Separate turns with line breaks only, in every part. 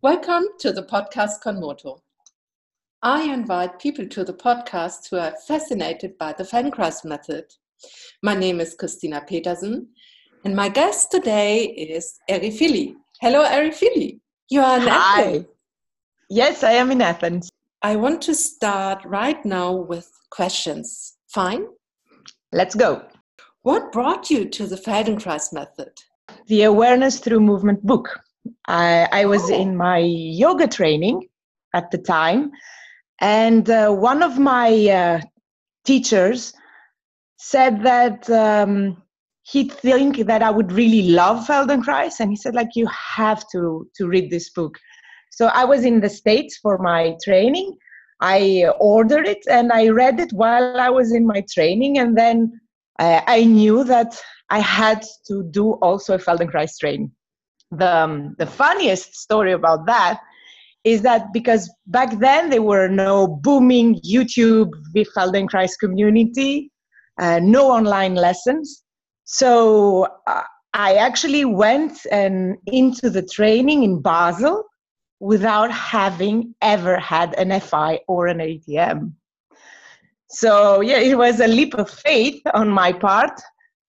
Welcome to the podcast Conmoto. I invite people to the podcast who are fascinated by the Feldenkrais method. My name is Christina Petersen, and my guest today is Eri Fili. Hello, Eri Fili. You are in
Hi. Athens. Yes, I am in Athens.
I want to start right now with questions. Fine?
Let's go.
What brought you to the Feldenkrais method?
The Awareness Through Movement book. I, I was oh. in my yoga training at the time, and uh, one of my uh, teachers said that um, he think that I would really love Feldenkrais, and he said like you have to to read this book. So I was in the states for my training. I ordered it and I read it while I was in my training, and then I, I knew that I had to do also a Feldenkrais training. The um, the funniest story about that is that because back then there were no booming YouTube Feldenkrais community, uh, no online lessons. So uh, I actually went and into the training in Basel without having ever had an FI or an ATM. So yeah, it was a leap of faith on my part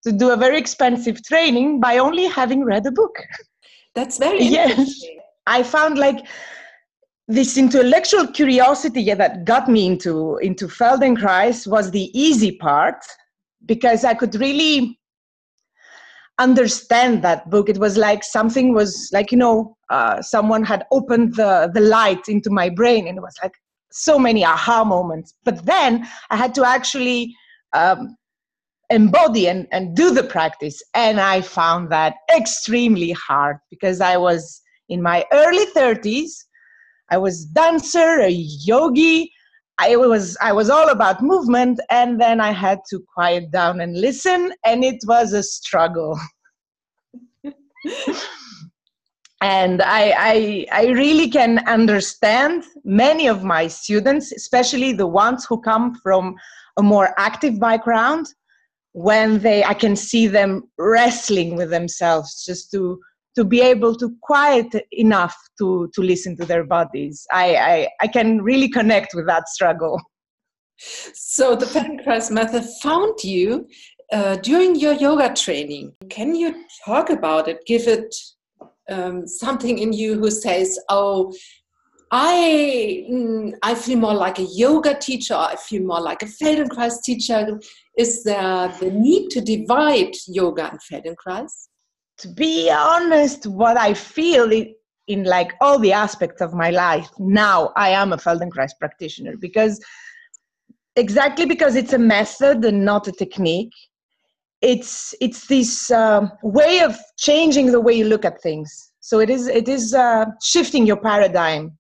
to do a very expensive training by only having read a book.
That's very yes.
I found like this intellectual curiosity that got me into into Feldenkrais was the easy part because I could really understand that book. It was like something was like you know uh, someone had opened the the light into my brain, and it was like so many aha moments. But then I had to actually um, embody and, and do the practice, and I found that extremely hard because I was in my early thirties. I was dancer, a yogi. I was I was all about movement, and then I had to quiet down and listen, and it was a struggle. and I, I, I really can understand many of my students, especially the ones who come from a more active background, when they I can see them wrestling with themselves just to to be able to quiet enough to to listen to their bodies. I I, I can really connect with that struggle.
So the Feldenkrais method found you uh, during your yoga training. Can you talk about it? Give it um, something in you who says, "Oh, I mm, I feel more like a yoga teacher. I feel more like a Feldenkrais teacher." Is there the need to divide yoga and Feldenkrais?
To be honest, what I feel in, like all the aspects of my life now, I am a Feldenkrais practitioner because exactly because it's a method and not a technique it's it's this uh, way of changing the way you look at things so it is it is uh, shifting your paradigm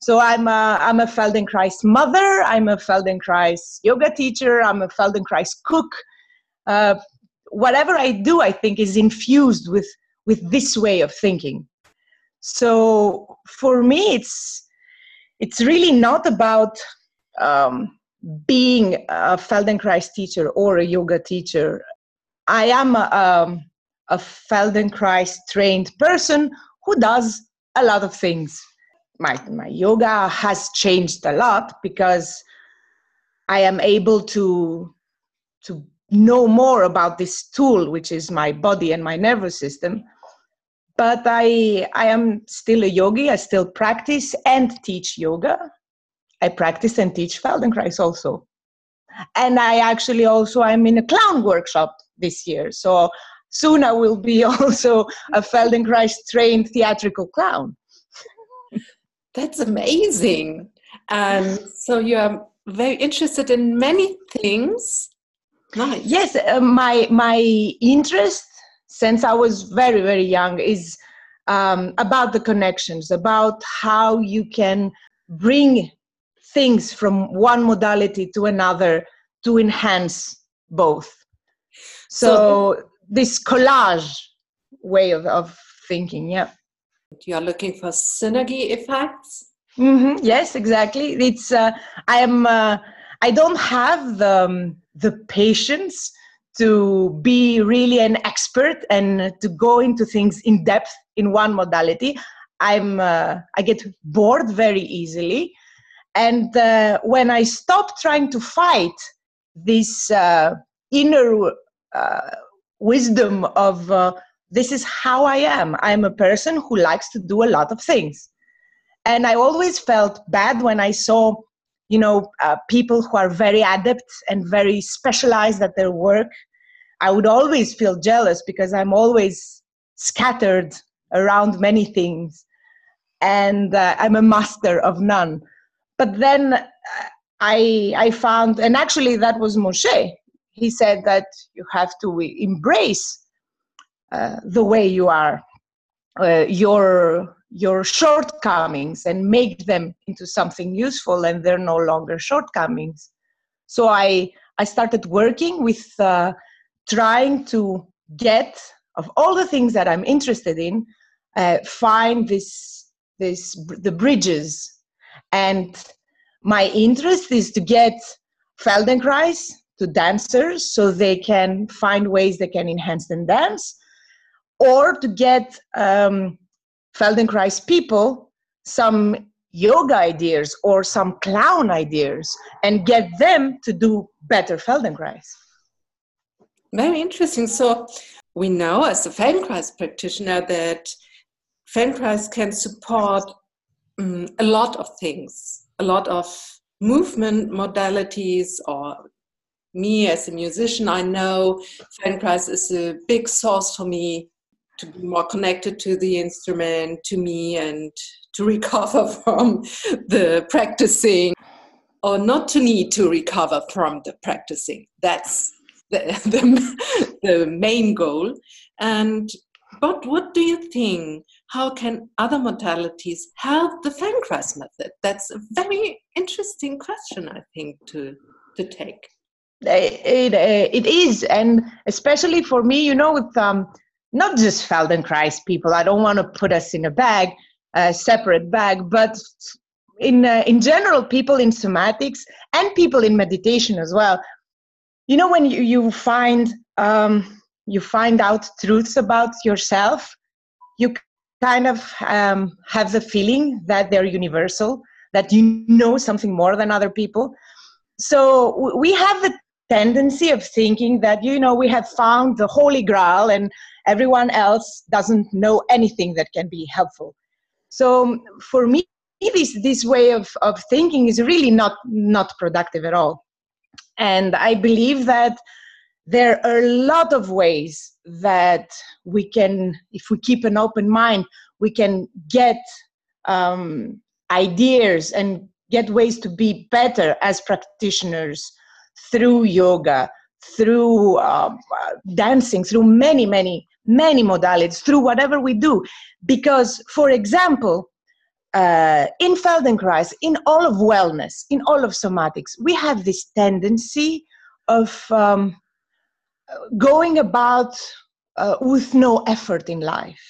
so i'm a, i'm a feldenkrais mother i'm a feldenkrais yoga teacher i'm a feldenkrais cook. Uh, whatever i do i think is infused with with this way of thinking. So for me it's it's really not about um, being a feldenkrais teacher or a yoga teacher. I am a, um, a Feldenkrais trained person who does a lot of things. My, my yoga has changed a lot because I am able to, to know more about this tool, which is my body and my nervous system. But I, I am still a yogi. I still practice and teach yoga. I practice and teach Feldenkrais also. And I actually also i'm in a clown workshop this year. So soon I will be also a Feldenkrais trained theatrical clown.
That's amazing. And so you're very interested in many things.
Nice. Yes, uh, my my interest since I was very very young is um, about the connections, about how you can bring things from one modality to another to enhance both. So, so this collage way of, of thinking, yeah.
You're looking for synergy effects.
Mm-hmm. Yes, exactly. It's uh, I am uh, I don't have the um, the patience to be really an expert and to go into things in depth in one modality. I'm uh, I get bored very easily, and uh, when I stop trying to fight this uh, inner uh, wisdom of uh, this is how I am. I'm a person who likes to do a lot of things, and I always felt bad when I saw, you know, uh, people who are very adept and very specialized at their work. I would always feel jealous because I'm always scattered around many things and uh, I'm a master of none. But then uh, I I found, and actually that was Moshe. He said that you have to embrace uh, the way you are, uh, your your shortcomings, and make them into something useful, and they're no longer shortcomings. So I I started working with uh, trying to get of all the things that I'm interested in, uh, find this this the bridges and my interest is to get feldenkrais to dancers so they can find ways they can enhance the dance or to get um, feldenkrais people some yoga ideas or some clown ideas and get them to do better feldenkrais.
Very interesting. So we know as a feldenkrais practitioner that Feldenkrais can support um, a lot of things, a lot of movement modalities or me as a musician, I know Feldenkrais is a big source for me to be more connected to the instrument, to me, and to recover from the practicing, or not to need to recover from the practicing. That's the, the, the main goal. And but what do you think? How can other modalities help the Feldenkrais method? That's a very interesting question, I think, to to take.
It, it, it is, and especially for me, you know, with um, not just Feldenkrais people. I don't want to put us in a bag, a separate bag, but in uh, in general, people in somatics and people in meditation as well. You know, when you, you find um, you find out truths about yourself, you kind of um, have the feeling that they're universal, that you know something more than other people. So we have the tendency of thinking that you know we have found the holy grail and everyone else doesn't know anything that can be helpful. So for me, this this way of, of thinking is really not not productive at all. And I believe that there are a lot of ways that we can, if we keep an open mind, we can get um, ideas and get ways to be better as practitioners through yoga, through uh, dancing, through many, many, many modalities, through whatever we do. Because, for example, uh, in Feldenkrais, in all of wellness, in all of somatics, we have this tendency of um, going about uh, with no effort in life.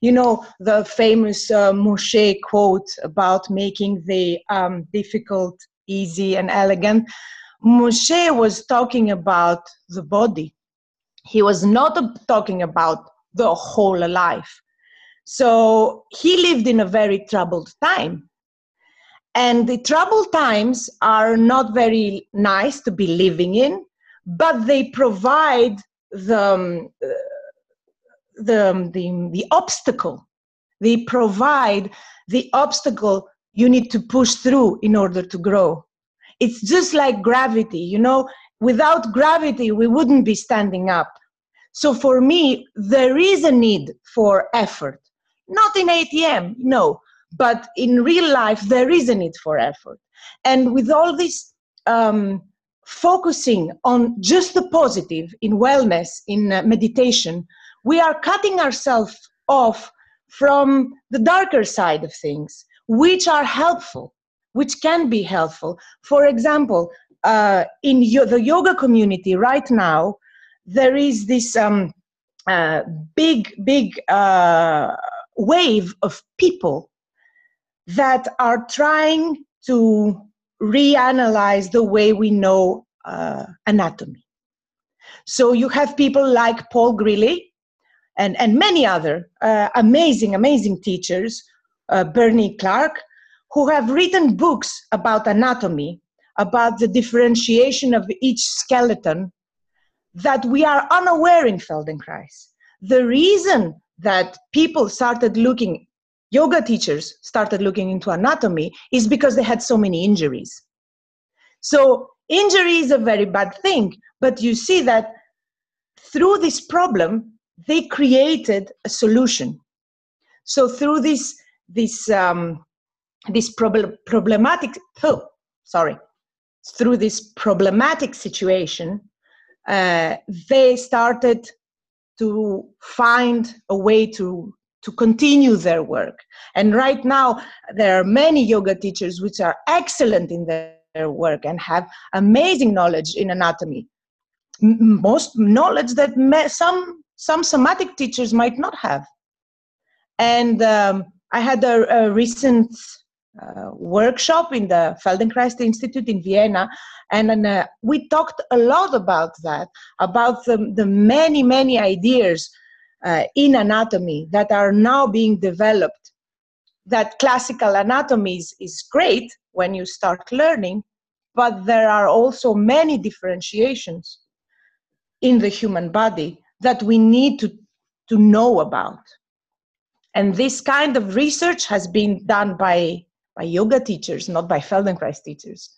You know, the famous uh, Moshe quote about making the um, difficult easy and elegant. Moshe was talking about the body. He was not talking about the whole life. So he lived in a very troubled time. And the troubled times are not very nice to be living in but they provide the, um, the, um, the, the obstacle. They provide the obstacle you need to push through in order to grow. It's just like gravity, you know, without gravity, we wouldn't be standing up. So for me, there is a need for effort. Not in ATM, no, but in real life, there is a need for effort. And with all this um, focusing on just the positive in wellness, in uh, meditation, we are cutting ourselves off from the darker side of things, which are helpful, which can be helpful. For example, uh, in yo- the yoga community right now, there is this um, uh, big, big uh, wave of people that are trying to reanalyze the way we know uh, anatomy. So you have people like Paul Grilley and, and many other uh, amazing, amazing teachers uh, Bernie Clark, who have written books about anatomy, about the differentiation of each skeleton, that we are unaware in Feldenkrais. The reason that people started looking, yoga teachers started looking into anatomy, is because they had so many injuries. So, injury is a very bad thing, but you see that through this problem, they created a solution. So, through this, this, um, this problem, problematic, oh, sorry, through this problematic situation, uh, they started to find a way to to continue their work. And right now, there are many yoga teachers which are excellent in their, their work and have amazing knowledge in anatomy. M- most knowledge that may, some some somatic teachers might not have. And um, I had a, a recent uh, workshop in the Feldenkrais Institute in Vienna, and uh, we talked a lot about that, about the, the many, many ideas uh, in anatomy that are now being developed. That classical anatomy is, is great when you start learning, but there are also many differentiations in the human body that we need to, to know about. And this kind of research has been done by by yoga teachers, not by Feldenkrais teachers.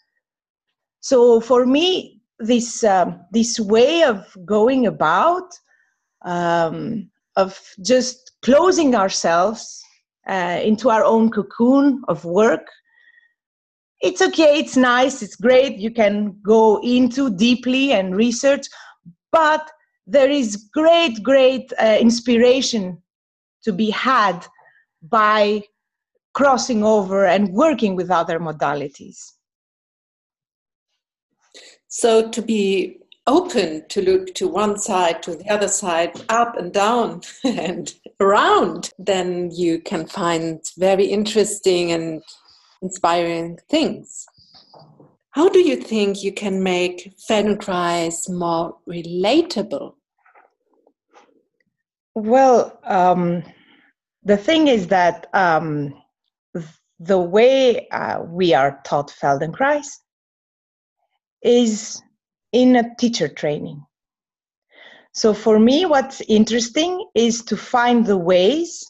So for me, this um, this way of going about um, of just closing ourselves uh, into our own cocoon of work. It's okay, it's nice, it's great. You can go into deeply and research, but there is great, great uh, inspiration to be had by crossing over and working with other modalities.
So, to be open to look to one side, to the other side, up and down and around, then you can find very interesting and inspiring things. How do you think you can make Feldenkrais more relatable?
Well, um, the thing is that um, the way uh, we are taught Feldenkrais is in a teacher training. So for me, what's interesting is to find the ways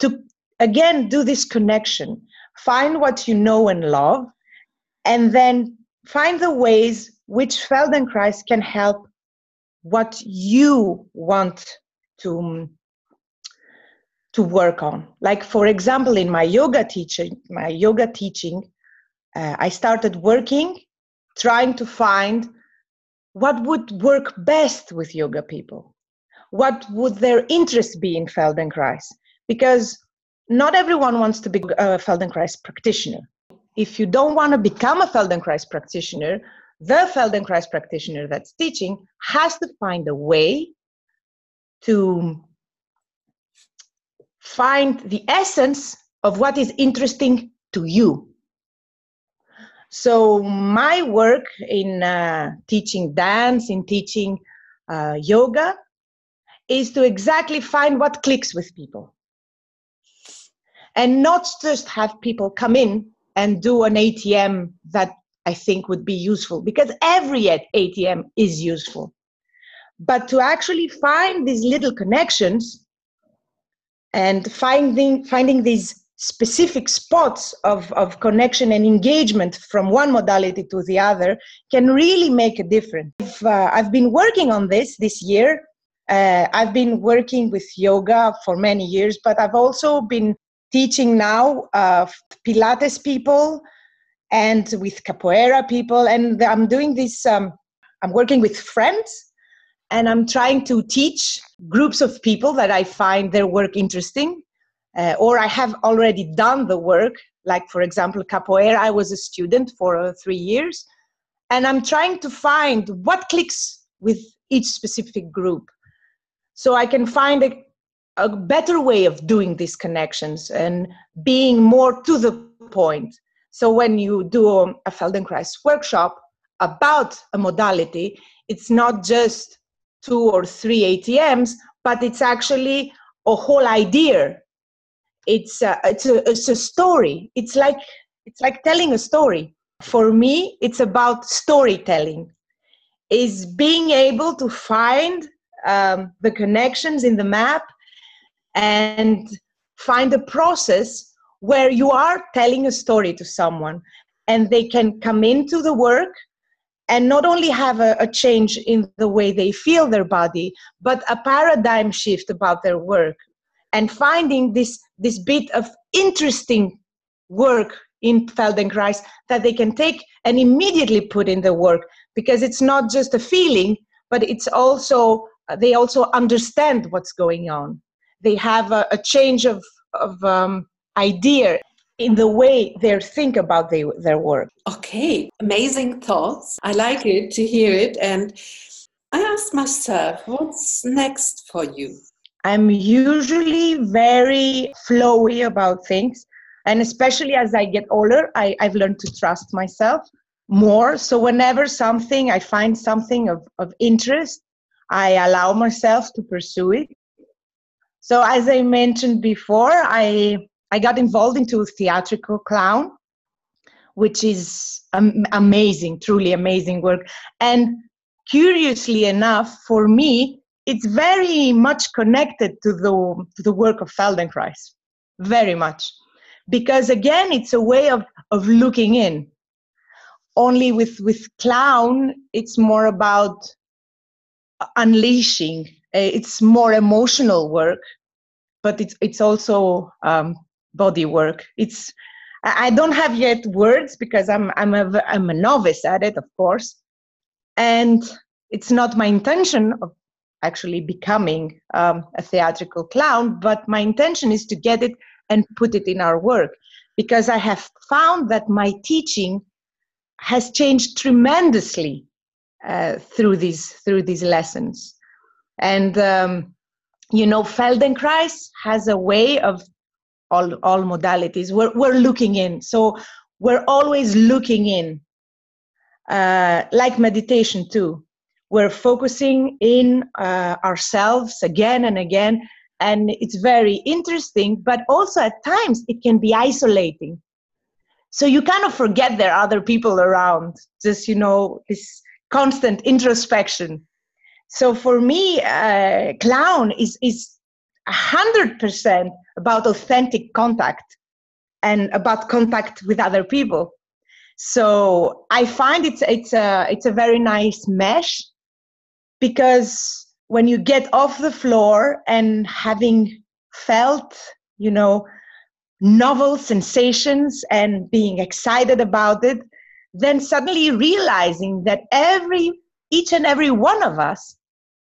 to, again, do this connection. Find what you know and love, and then find the ways which Feldenkrais can help what you want to to work on. Like for example, in my yoga teaching, my yoga teaching, uh, I started working, trying to find what would work best with yoga people. What would their interest be in Feldenkrais? Because not everyone wants to be a Feldenkrais practitioner. If you don't want to become a Feldenkrais practitioner, the Feldenkrais practitioner that's teaching has to find a way to find the essence of what is interesting to you. So, my work in uh, teaching dance, in teaching uh, yoga, is to exactly find what clicks with people. And not just have people come in and do an ATM that I think would be useful, because every ATM is useful. But to actually find these little connections and finding finding these specific spots of, of connection and engagement from one modality to the other can really make a difference. I've, uh, I've been working on this this year. Uh, I've been working with yoga for many years, but I've also been teaching now uh, Pilates people and with capoeira people. And I'm doing this, um, I'm working with friends and I'm trying to teach groups of people that I find their work interesting, uh, or I have already done the work. Like, for example, capoeira, I was a student for uh, three years, and I'm trying to find what clicks with each specific group so I can find a, a better way of doing these connections and being more to the point. So, when you do a Feldenkrais workshop about a modality, it's not just two or three ATMs, but it's actually a whole idea it's a, it's a, it's a story. It's like it's like telling a story. For me, it's about storytelling. Is being able to find um, the connections in the map and find a process where you are telling a story to someone and they can come into the work and not only have a, a, change in the way they feel their body but a paradigm shift about their work. And finding this this bit of interesting work in feldenkrais that they can take and immediately put in the work. Because it's not just a feeling but it's also they also understand what's going on. They have a, a change of of um, idea in the way they think about they, their work.
Okay, amazing thoughts. I like it to hear it. And I asked myself, what's next for you?
I'm usually very flowy about things. And especially as I get older, I, I've learned to trust myself more. So whenever something, I find something of, of interest, I allow myself to pursue it. So as I mentioned before, I I got involved into theatrical clown, which is um, amazing, truly amazing work. And curiously enough, for me, it's very much connected to the, to the work of Feldenkrais, very much. Because again, it's a way of, of looking in. Only with, with clown, it's more about unleashing. It's more emotional work, but it's, it's also um, body work. It's I don't have yet words because I'm I'm a I'm a novice at it, of course, and it's not my intention of actually becoming um, a theatrical clown, but my intention is to get it and put it in our work because I have found that my teaching has changed tremendously uh, through these through these lessons, and um, you know Feldenkrais has a way of all all modalities. We're, we're looking in. So we're always looking in uh, like meditation too. We're focusing in uh, ourselves again and again and it's very interesting but also at times it can be isolating. So you kind of forget there are other people around just you know this constant introspection. So for me uh, clown is is 100% about authentic contact and about contact with other people. So i find it's it's a it's a very nice mesh because when you get off the floor and having felt you know novel sensations and being excited about it then suddenly realizing that every each and every one of us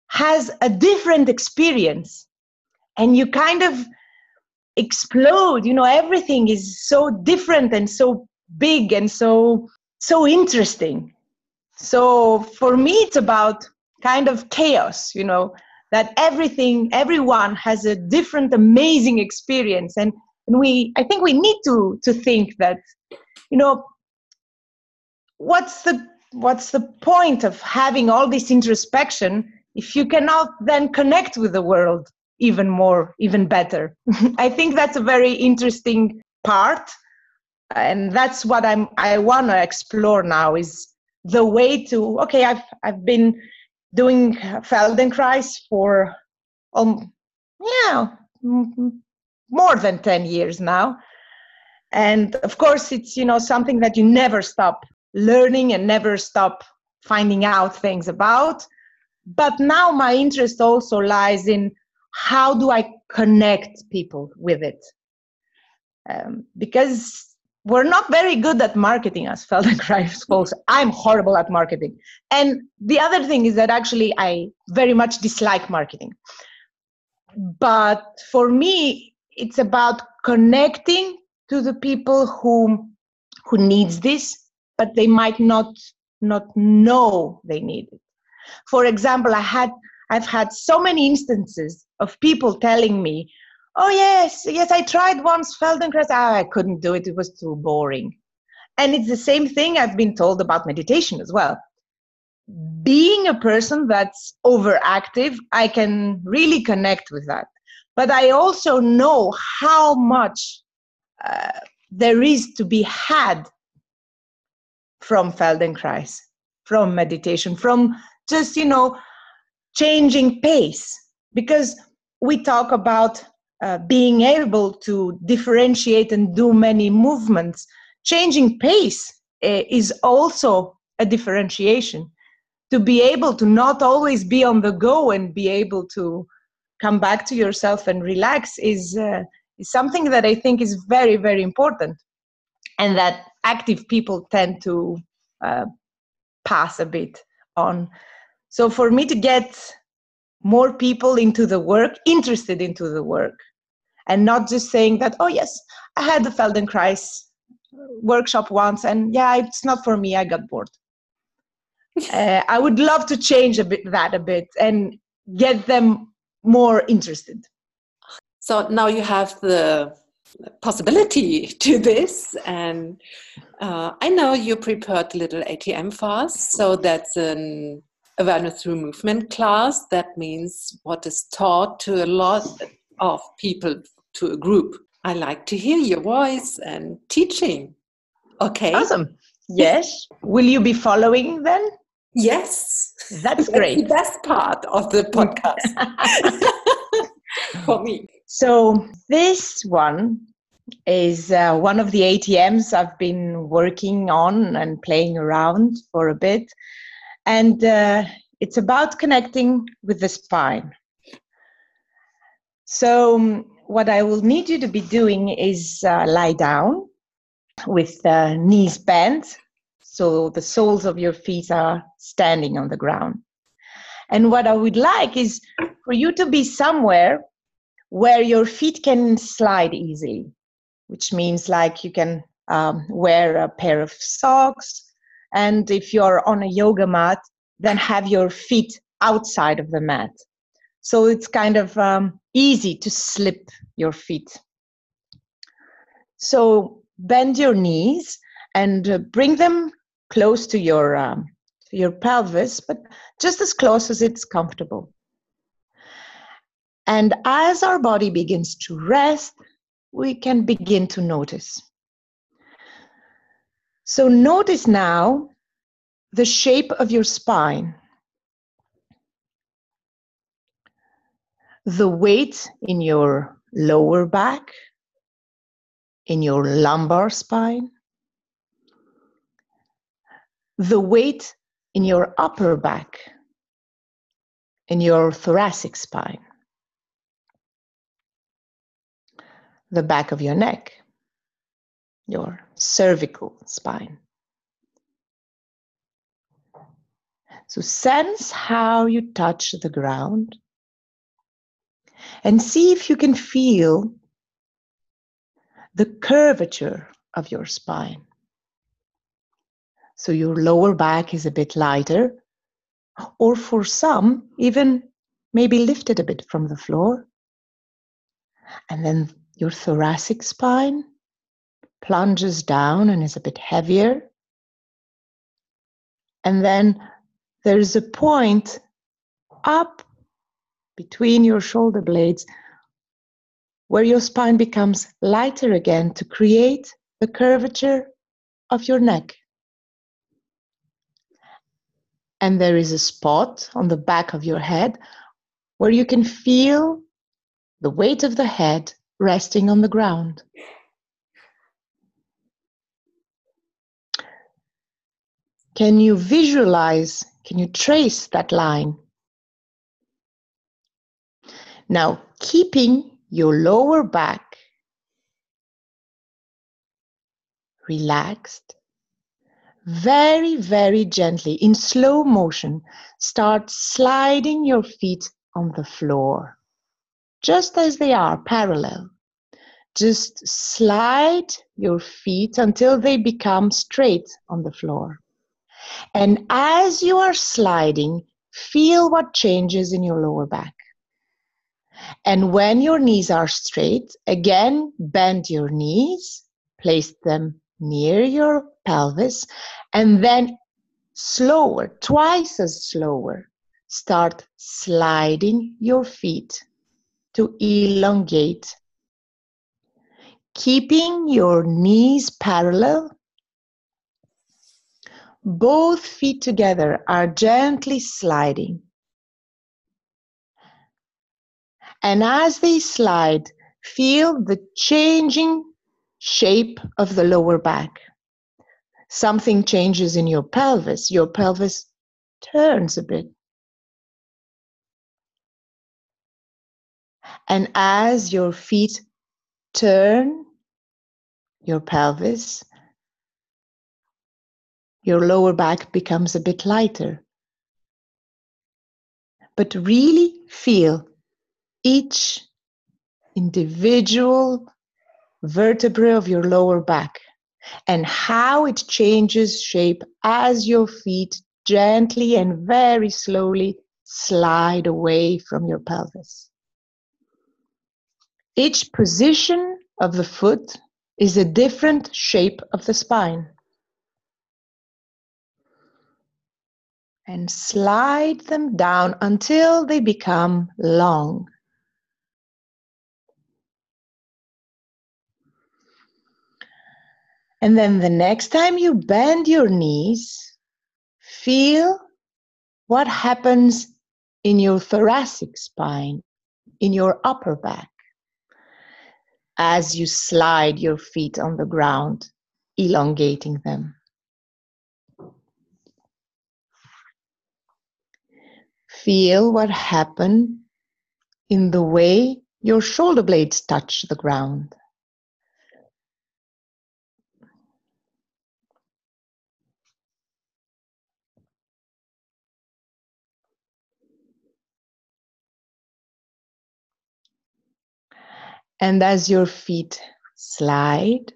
has a different experience. And you kind of explode. You know everything is so different and so big and so so interesting. So for me it's about kind of chaos you know that everything everyone has a different amazing experience. And and we i think we need to to think that you know what's the what's the point of having all this introspection if you cannot then connect with the world even more, even better. I think that's a very interesting part. And that's what I'm, I want to explore now is the way to, okay, I've, I've been doing Feldenkrais for, um, yeah, more than 10 years now. And of course, it's, you know, something that you never stop learning and never stop finding out things about. But now my interest also lies in how do I connect people with it? Um, because we're not very good at marketing as Feldenkrais folks. I'm horrible at marketing. And the other thing is that actually I very much dislike marketing. But for me, it's about connecting to the people who who needs this, but they might not not know they need it. For example, I had I've had so many instances of people telling me, "Oh yes, yes, I tried once Feldenkrais. Ah, I couldn't do it. It was too boring." And it's the same thing I've been told about meditation as well. Being a person that's overactive, I can really connect with that. but I also know how much uh, there is to be had from Feldenkrais, from meditation, from just, you know, changing pace. Because we talk about uh, being able to differentiate and do many movements. Changing pace uh, is also a differentiation. To be able to not always be on the go and be able to come back to yourself and relax is, uh, is something that I think is very, very important. And that active people tend to uh, pass a bit on. So for me to get more people into the work, interested into the work, and not just saying that, oh, yes, I had the Feldenkrais workshop once, and yeah, it's not for me, I got bored. uh, I would love to change a bit that a bit and get them more interested.
So now you have the possibility to this, and uh, I know you prepared a little ATM for us. So that's an awareness through movement class. That means what is taught to a lot of people to a group. I like to hear your voice and teaching. Okay.
Awesome. Yes. Will you be following then?
Yes.
That's great.
the best part of the podcast for me.
So, this one is uh, one of the ATMs I've been working on and playing around for a bit. And uh, it's about connecting with the spine. So, um, what I will need you to be doing is uh, lie down with the knees bent, so the soles of your feet are standing on the ground. And what I would like is for you to be somewhere where your feet can slide easily, which means like you can um, wear a pair of socks. And if you're on a yoga mat, then have your feet outside of the mat. So it's kind of um, easy to slip your feet. So bend your knees and uh, bring them close to your um, your pelvis, but just as close as it's comfortable. And as our body begins to rest, we can begin to notice. So notice now the shape of your spine. the weight in your lower back, in your lumbar spine, the weight in your upper back, in your thoracic spine, the back of your neck, your cervical spine. So sense how you touch the ground and see if you can feel the curvature of your spine. So your lower back is a bit lighter, or for some, even maybe lifted a bit from the floor. And then your thoracic spine plunges down and is a bit heavier. And then there's a point up between your shoulder blades where your spine becomes lighter again to create the curvature of your neck. And there is a spot on the back of your head where you can feel the weight of the head resting on the ground. Can you visualize, can you trace that line? Now, keeping your lower back relaxed, very, very gently, in slow motion, start sliding your feet on the floor, just as they are, parallel. Just slide your feet until they become straight on the floor. And as you are sliding, feel what changes in your lower back. And when your knees are straight, again, bend your knees, place them near your pelvis, and then slower, twice as slower, start sliding your feet to elongate, keeping your knees parallel. Both feet together are gently sliding. And as they slide, feel the changing shape of the lower back. Something changes in your pelvis. Your pelvis turns a bit. And as your feet turn your pelvis, your lower back becomes a bit lighter. But really feel each individual vertebra of your lower back and how it changes shape as your feet gently and very slowly slide away from your pelvis. Each position of the foot is a different shape of the spine. And slide them down until they become long. And then the next time you bend your knees, feel what happens in your thoracic spine, in your upper back, as you slide your feet on the ground, elongating them. Feel what happened in the way your shoulder blades touch the ground. And as your feet slide,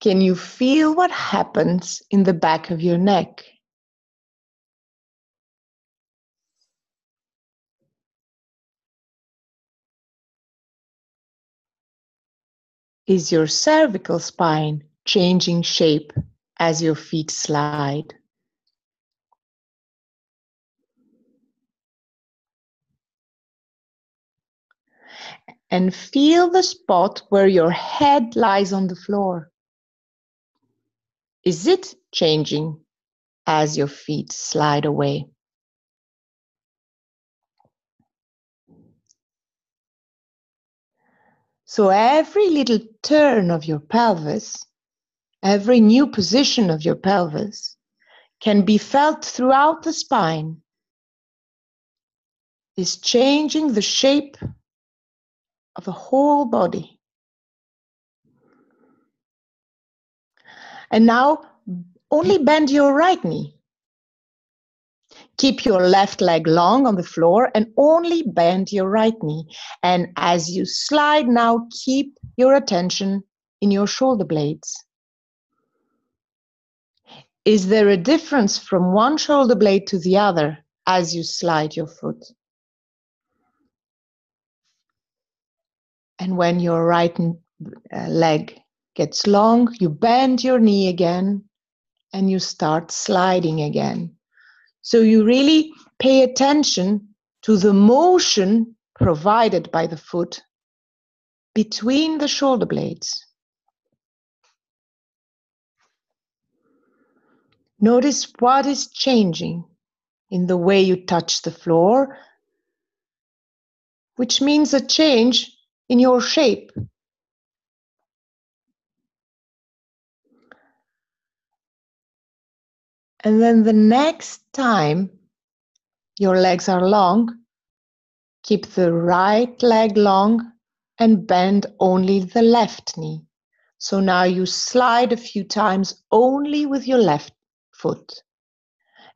can you feel what happens in the back of your neck? Is your cervical spine changing shape as your feet slide? and feel the spot where your head lies on the floor. Is it changing as your feet slide away? So every little turn of your pelvis, every new position of your pelvis can be felt throughout the spine, is changing the shape of the whole body. And now only bend your right knee. Keep your left leg long on the floor and only bend your right knee. And as you slide now, keep your attention in your shoulder blades. Is there a difference from one shoulder blade to the other as you slide your foot? And when your right uh, leg gets long, you bend your knee again and you start sliding again. So you really pay attention to the motion provided by the foot between the shoulder blades. Notice what is changing in the way you touch the floor, which means a change in your shape. And then the next time your legs are long, keep the right leg long and bend only the left knee. So now you slide a few times only with your left foot.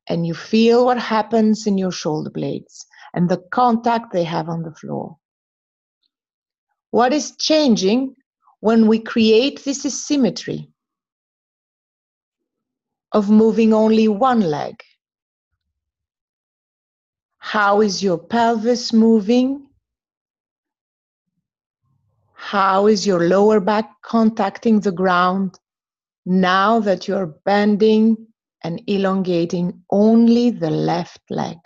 And you feel what happens in your shoulder blades and the contact they have on the floor. What is changing when we create this asymmetry of moving only one leg? How is your pelvis moving? How is your lower back contacting the ground now that you're bending and elongating only the left leg?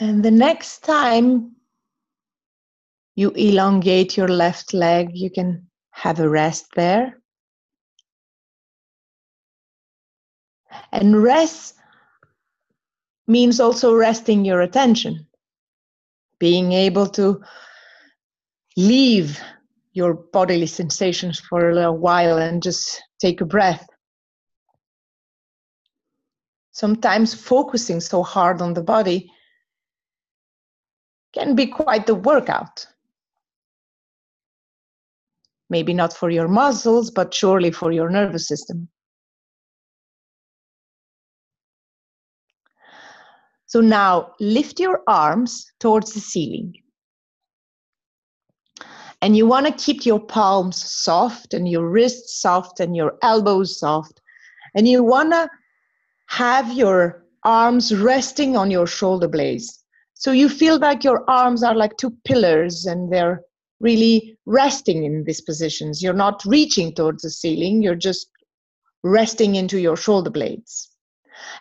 And the next time you elongate your left leg, you can have a rest there. And rest means also resting your attention, being able to leave your bodily sensations for a little while and just take a breath. Sometimes focusing so hard on the body can be quite the workout. Maybe not for your muscles, but surely for your nervous system. So now lift your arms towards the ceiling. And you want to keep your palms soft and your wrists soft and your elbows soft. And you want to have your arms resting on your shoulder blades. So you feel like your arms are like two pillars and they're really resting in these positions. You're not reaching towards the ceiling, you're just resting into your shoulder blades.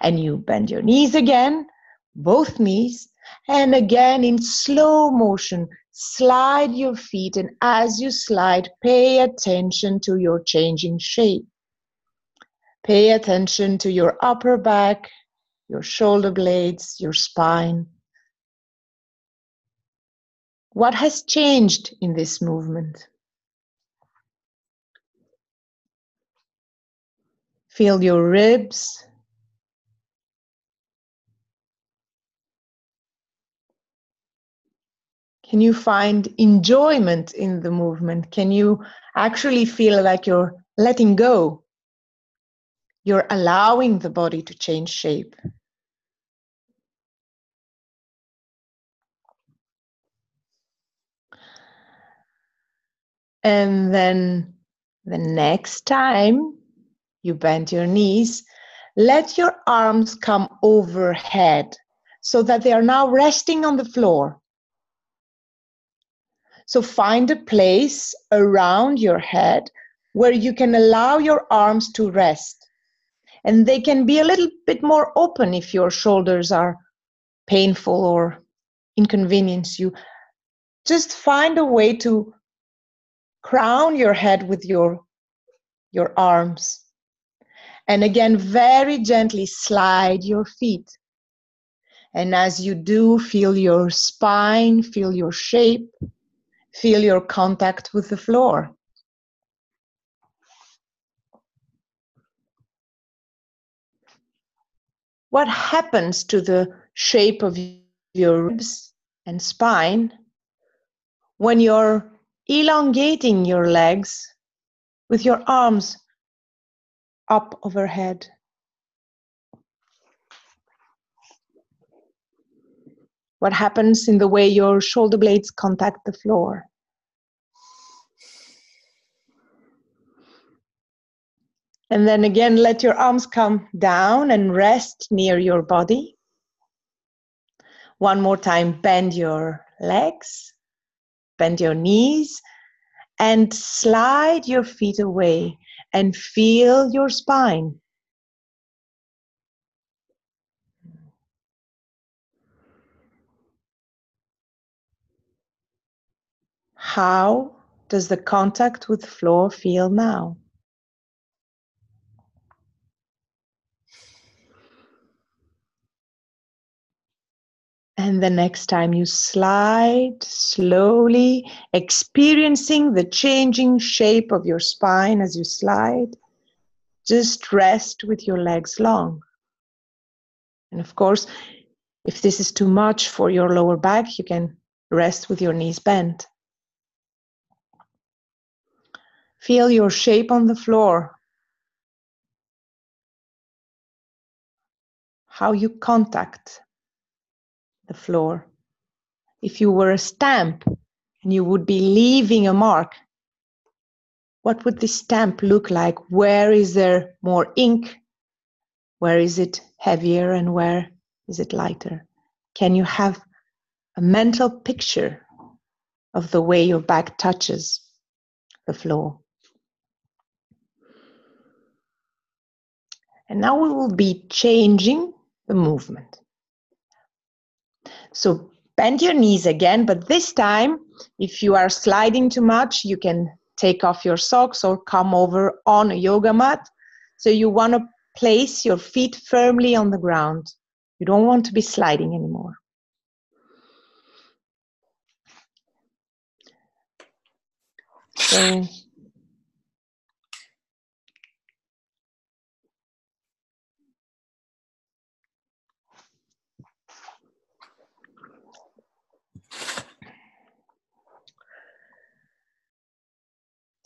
And you bend your knees again, both knees, and again in slow motion, slide your feet. And as you slide, pay attention to your changing shape. Pay attention to your upper back, your shoulder blades, your spine. What has changed in this movement? Feel your ribs. Can you find enjoyment in the movement? Can you actually feel like you're letting go? You're allowing the body to change shape. And then the next time you bend your knees, let your arms come overhead so that they are now resting on the floor. So find a place around your head where you can allow your arms to rest. And they can be a little bit more open if your shoulders are painful or inconvenience you. Just find a way to crown your head with your your arms. And again very gently slide your feet. And as you do feel your spine feel your shape feel your contact with the floor. What happens to the shape of your ribs and spine when you're elongating your legs with your arms up overhead. What happens in the way your shoulder blades contact the floor? And then again, let your arms come down and rest near your body. One more time, bend your legs bend your knees and slide your feet away and feel your spine. How does the contact with floor feel now? And the next time you slide slowly, experiencing the changing shape of your spine as you slide, just rest with your legs long. And of course, if this is too much for your lower back, you can rest with your knees bent. Feel your shape on the floor. How you contact the floor. If you were a stamp and you would be leaving a mark, what would this stamp look like? Where is there more ink? Where is it heavier and where is it lighter? Can you have a mental picture of the way your back touches the floor? And now we will be changing the movement. So bend your knees again, but this time, if you are sliding too much, you can take off your socks or come over on a yoga mat. So you want to place your feet firmly on the ground. You don't want to be sliding anymore. So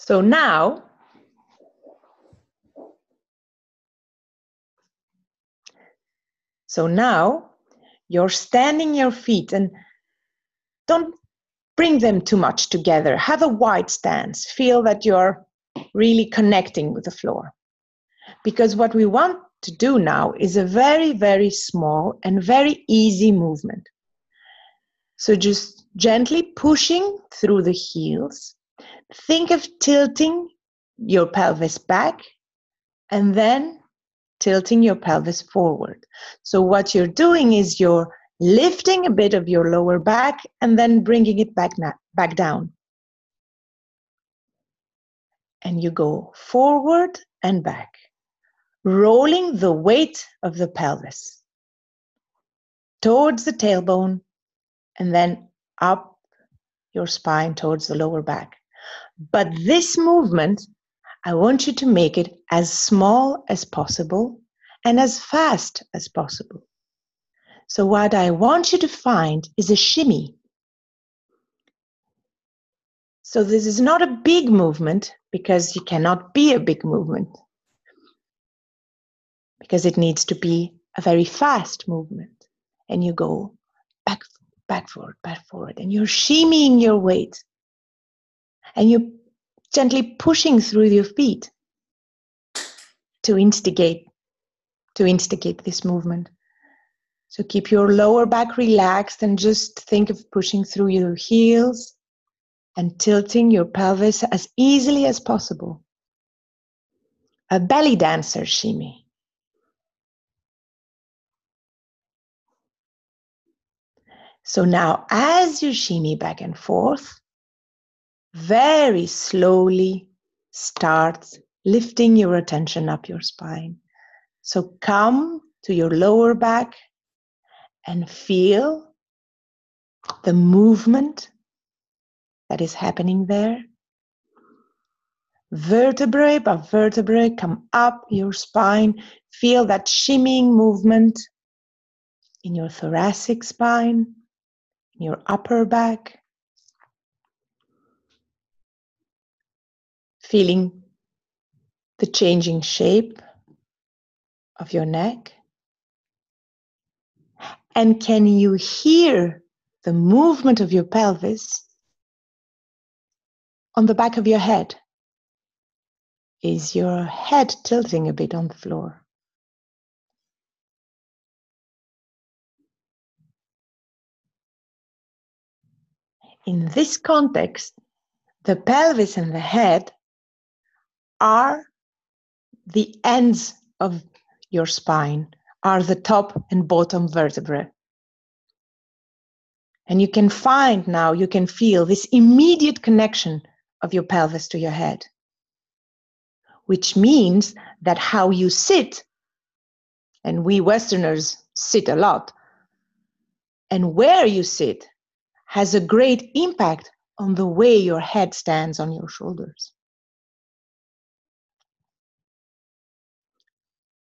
So now, so now you're standing your feet and don't bring them too much together. Have a wide stance. Feel that you're really connecting with the floor. Because what we want to do now is a very, very small and very easy movement. So just gently pushing through the heels think of tilting your pelvis back and then tilting your pelvis forward. So, what you're doing is you're lifting a bit of your lower back and then bringing it back, na- back down. And you go forward and back, rolling the weight of the pelvis towards the tailbone and then up your spine towards the lower back. But this movement, I want you to make it as small as possible and as fast as possible. So, what I want you to find is a shimmy. So, this is not a big movement because you cannot be a big movement, because it needs to be a very fast movement. And you go back, back, forward, back, forward, and you're shimmying your weight and you're gently pushing through your feet to instigate to instigate this movement. So keep your lower back relaxed and just think of pushing through your heels and tilting your pelvis as easily as possible. A belly dancer shimmy so now as you shimmy back and forth very slowly starts lifting your attention up your spine. So come to your lower back and feel the movement that is happening there. Vertebrae by vertebrae come up your spine. Feel that shimmying movement in your thoracic spine, in your upper back, feeling the changing shape of your neck? And can you hear the movement of your pelvis on the back of your head? Is your head tilting a bit on the floor? In this context, the pelvis and the head are the ends of your spine, are the top and bottom vertebrae. And you can find now, you can feel this immediate connection of your pelvis to your head, which means that how you sit, and we Westerners sit a lot, and where you sit has a great impact on the way your head stands on your shoulders.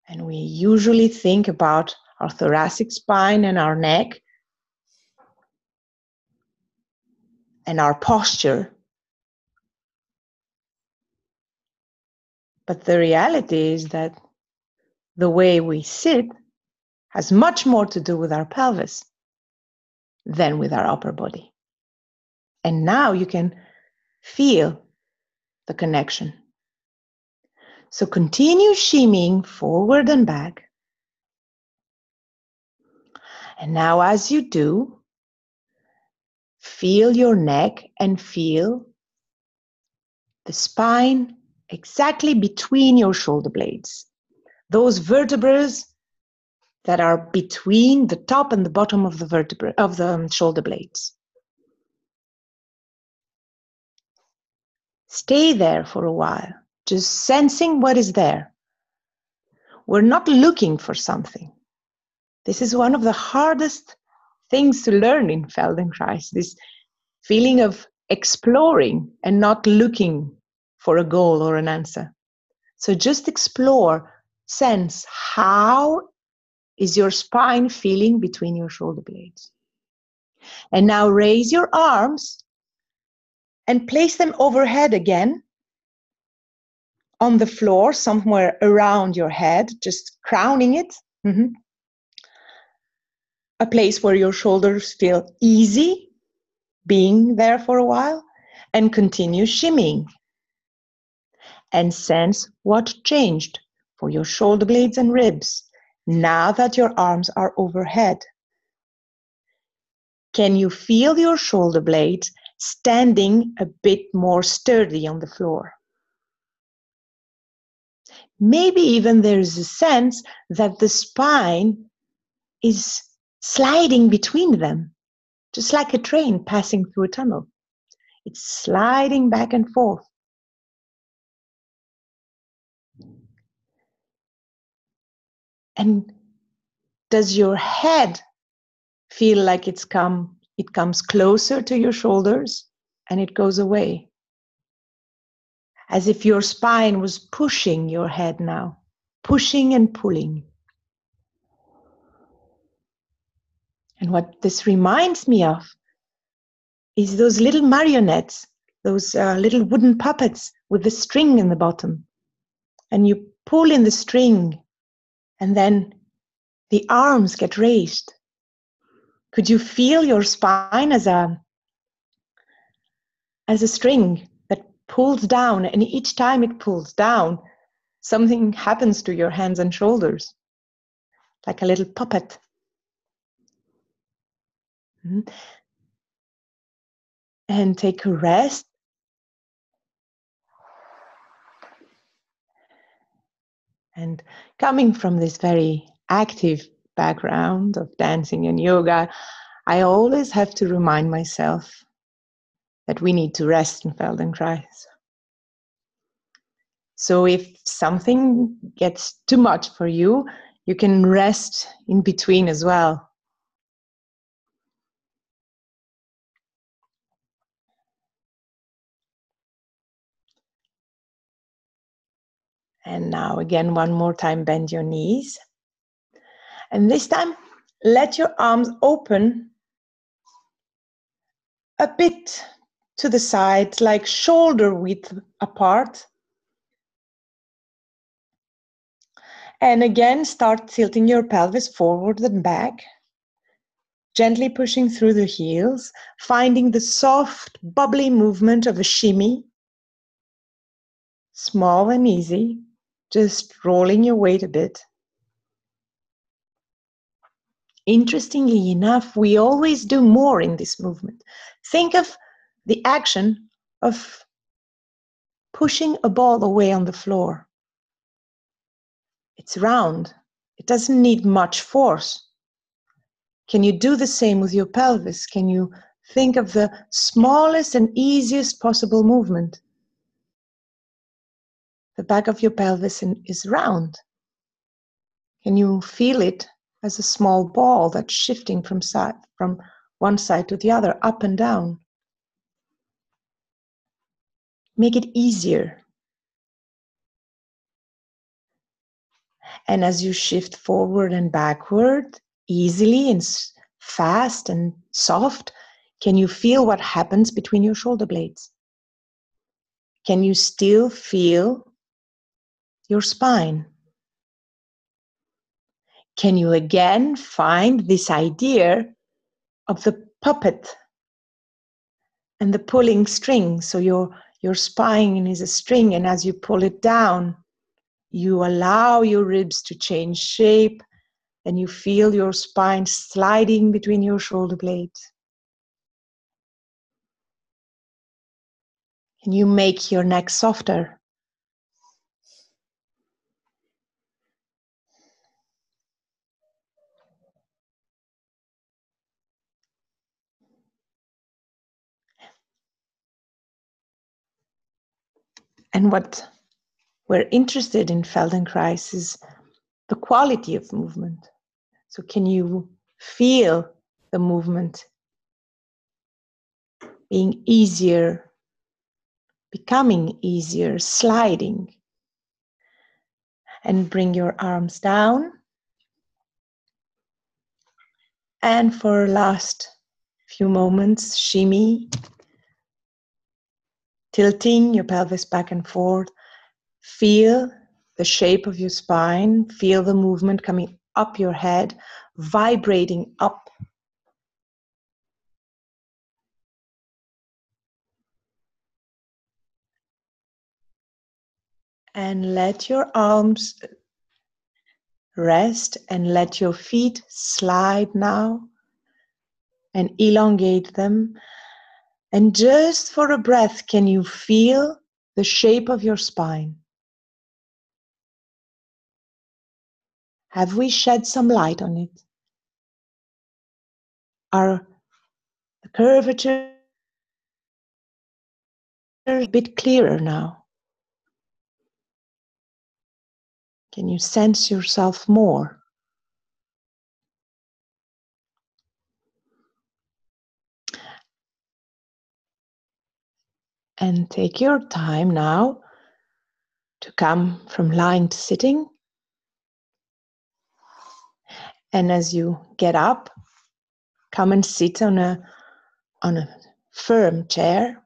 And we usually think about our thoracic spine and our neck and our posture. But the reality is that the way we sit has much more to do with our pelvis than with our upper body. And now you can feel the connection. So continue shimmying forward and back. And now, as you do, feel your neck and feel the spine exactly between your shoulder blades. Those vertebrae that are between the top and the bottom of the vertebra of the um, shoulder blades. Stay there for a while, just sensing what is there. We're not looking for something. This is one of the hardest things to learn in Feldenkrais this feeling of exploring and not looking for a goal or an answer. So just explore, sense how is your spine feeling between your shoulder blades. And now raise your arms and place them overhead again on the floor, somewhere around your head, just crowning it. Mm-hmm. A place where your shoulders feel easy being there for a while, and continue shimmying. And sense what changed for your shoulder blades and ribs now that your arms are overhead. Can you feel your shoulder blades standing a bit more sturdy on the floor? Maybe even there's a sense that the spine is sliding between them, just like a train passing through a tunnel. It's sliding back and forth. And does your head feel like it's come it comes closer to your shoulders and it goes away? As if your spine was pushing your head now, pushing and pulling. And what this reminds me of is those little marionettes, those uh, little wooden puppets with the string in the bottom. And you pull in the string and then the arms get raised. Could you feel your spine as a as a string pulls down and each time it pulls down something happens to your hands and shoulders like a little puppet mm-hmm. and take a rest And coming from this very active background of dancing and yoga, I always have to remind myself that we need to rest in Feldenkrais. So if something gets too much for you, you can rest in between as well. And now again, one more time, bend your knees. And this time, let your arms open a bit to the side, like shoulder width apart. And again, start tilting your pelvis forward and back, gently pushing through the heels, finding the soft, bubbly movement of a shimmy, small and easy just rolling your weight a bit. Interestingly enough, we always do more in this movement. Think of the action of pushing a ball away on the floor. It's round, it doesn't need much force. Can you do the same with your pelvis? Can you think of the smallest and easiest possible movement? the back of your pelvis is round. Can you feel it as a small ball that's shifting from side from one side to the other, up and down? Make it easier. And as you shift forward and backward, easily and fast and soft, can you feel what happens between your shoulder blades? Can you still feel your spine. Can you again find this idea of the puppet and the pulling string? So your, your spine is a string, and as you pull it down, you allow your ribs to change shape and you feel your spine sliding between your shoulder blades. And you make your neck softer? And what we're interested in Feldenkrais is the quality of movement. So, can you feel the movement being easier, becoming easier, sliding? And bring your arms down. And for last few moments, shimmy, tilting your pelvis back and forth. Feel the shape of your spine, feel the movement coming up your head, vibrating up. And let your arms rest and let your feet slide now and elongate them. And just for a breath, can you feel the shape of your spine? Have we shed some light on it? Are the curvature a bit clearer now? Can you sense yourself more? And take your time now to come from lying to sitting. And as you get up, come and sit on a, on a firm chair.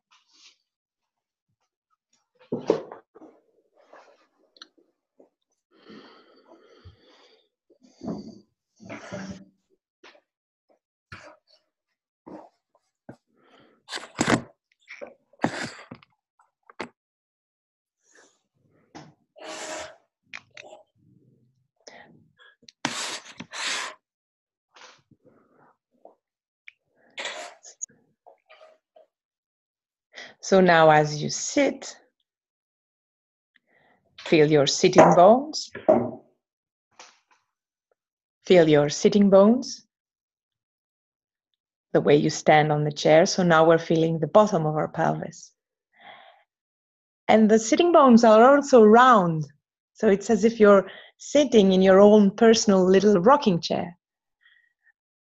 So now, as you sit, feel your sitting bones. Feel your sitting bones, the way you stand on the chair. So now we're feeling the bottom of our pelvis. And the sitting bones are also round. So it's as if you're sitting in your own personal little rocking chair.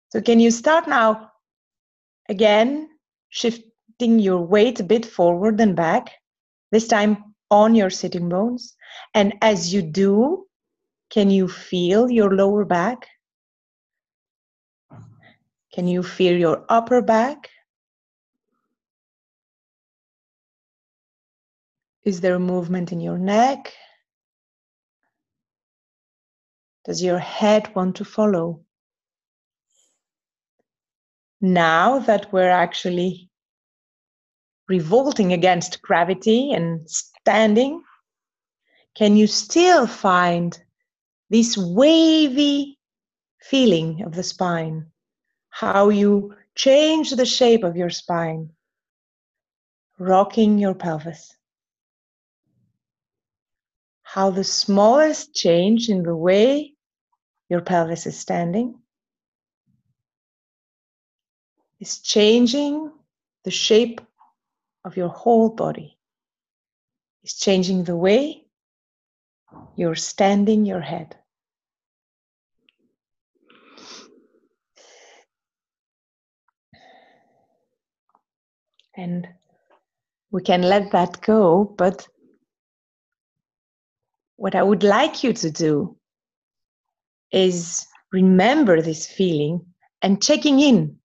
So, can you start now again? Shift shifting your weight a bit forward and back, this time on your sitting bones. And as you do, can you feel your lower back? Can you feel your upper back? Is there a movement in your neck? Does your head want to follow? Now that we're actually revolting against gravity and standing, can you still find this wavy feeling of the spine? How you change the shape of your spine, rocking your pelvis. How the smallest change in the way your pelvis is standing is changing the shape of your whole body. is changing the way you're standing your head. And we can let that go, but what I would like you to do is remember this feeling and checking in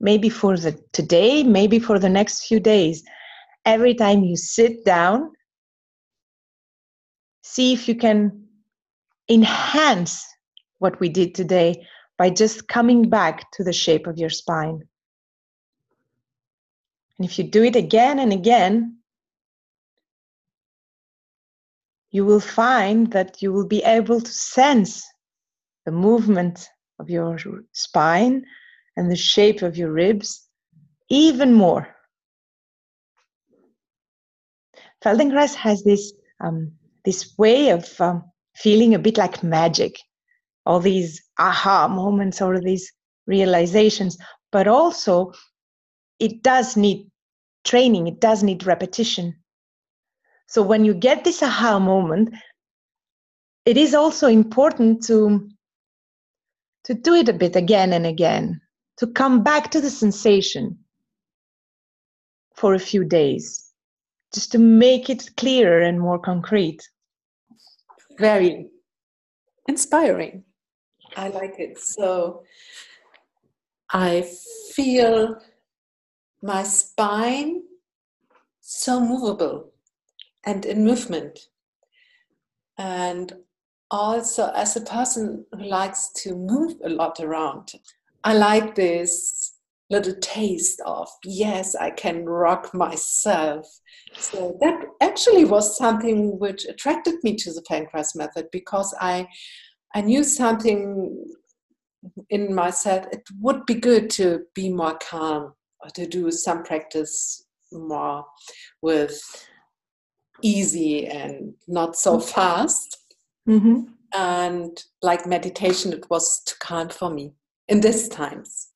maybe for the today, maybe for the next few days. Every time you sit down, see if you can enhance what we did today by just coming back to the shape of your spine. And if you do it again and again, you will find that you will be able to sense the movement of your spine and the shape of your ribs even more. Feldenkrais has this um, this way of um, feeling a bit like magic, all these aha moments or these realizations, but also it does need training, it does need repetition. So when you get this aha moment, it is also important to to do it a bit again and again, to come back to the sensation for a few days, just to make it clearer and more concrete.
Very inspiring. I like it. So I feel my spine so movable and in movement. And also, as a person who likes to move a lot around, I like this little taste of, yes, I can rock myself. So that actually was something which attracted me to the Feldenkrais method because I, I knew something in myself it would be good to be more calm or to do some practice more with easy and not so mm-hmm. fast mm-hmm. and like meditation it was too calm for me in these times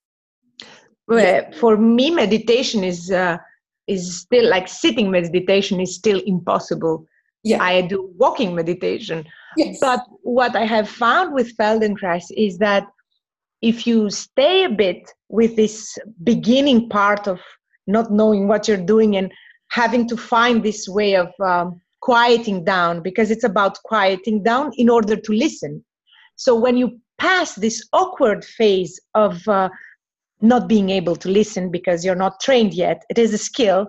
well, for me meditation is uh, is still like sitting meditation is still impossible yeah. i do walking meditation yes. but what i have found with feldenkrais is that if you stay a bit with this beginning part of not knowing what you're doing and having to find this way of um, quieting down because it's about quieting down in order to listen so when you pass this awkward phase of uh, not being able to listen because you're not trained yet it is a skill.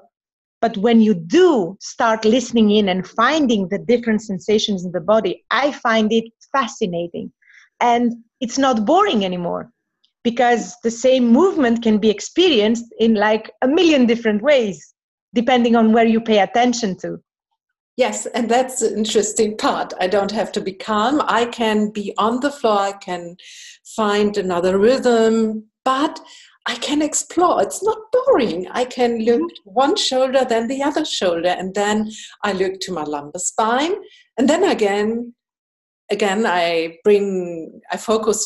But when you do start listening in and finding the different sensations in the body i find it fascinating. And it's not boring anymore because the same movement can be experienced in like a million different ways depending on where you pay attention to
yes and that's the interesting part. I don't have to be calm. I can be on the floor. I can find another rhythm but I can explore. It's not boring. I can mm-hmm. look one shoulder, then the other shoulder, and then I look to my lumbar spine, and then again again i bring i focus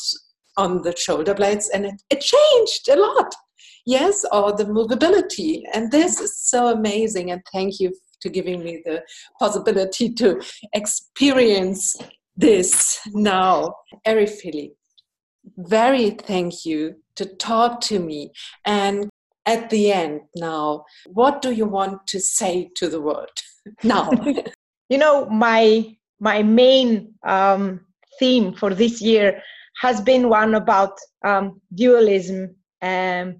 on the shoulder blades and it, it changed a lot. Yes or the movability. And this is so amazing and thank you to giving me the possibility to experience this now Eri Fili very thank you to talk to me and at the end now what do you want to say to the world now
you know my my main um, theme for this year has been one about um, dualism. Um,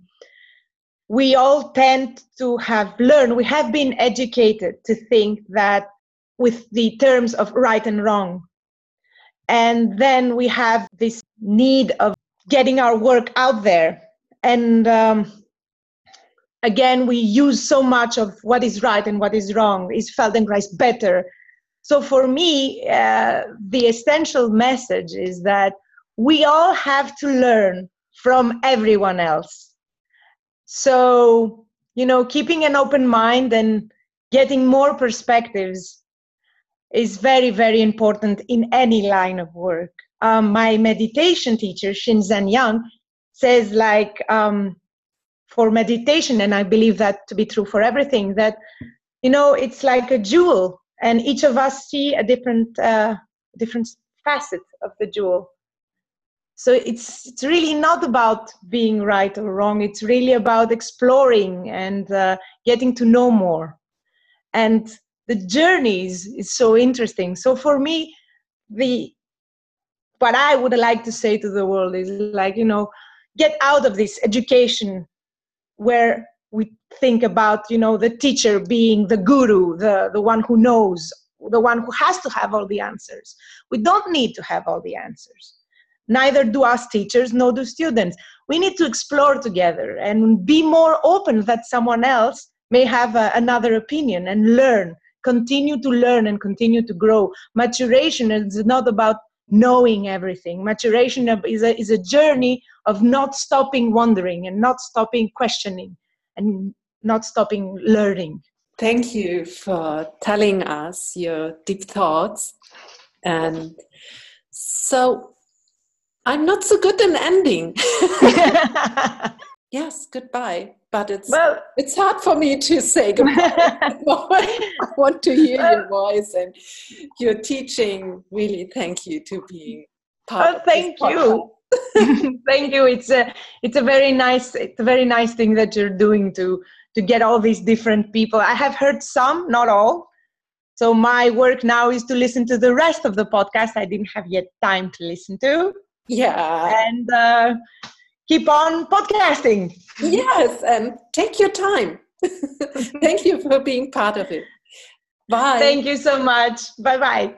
we all tend to have learned, we have been educated to think that with the terms of right and wrong. And then we have this need of getting our work out there. And um, again, we use so much of what is right and what is wrong. Is Feldenkrais better? So for me, uh, the essential message is that we all have to learn from everyone else. So, you know, keeping an open mind and getting more perspectives is very, very important in any line of work. Um, my meditation teacher, Shinzen Young, says like um, for meditation, and I believe that to be true for everything, that, you know, it's like a jewel and each of us see a different uh, different facet of the jewel so it's it's really not about being right or wrong. It's really about exploring and uh, getting to know more. And the journeys is so interesting. So for me the what i would like to say to the world is like you know get out of this education where we think about you know the teacher being the guru the the one who knows the one who has to have all the answers. We don't need to have all the answers neither do us teachers nor do students we need to explore together and be more open that someone else may have a, another opinion and learn continue to learn and continue to grow maturation is not about knowing everything maturation is a, is a journey of not stopping wondering and not stopping questioning and not stopping learning.
Thank you for telling us your deep thoughts. And so I'm not so good in ending. yes, goodbye. but it's well, it's hard for me to say goodbye. I want to hear your voice and your teaching. Really, thank you to being part.
Oh, thank you. thank you. It's a it's a very nice it's a very nice thing that you're doing to to get all these different people. I have heard some, not all. So my work now is to listen to the rest of the podcast I didn't have yet time to listen to.
Yeah.
And uh, keep on podcasting.
Yes, and take your time. Thank you for being part of it. Bye.
Thank you so much. Bye bye.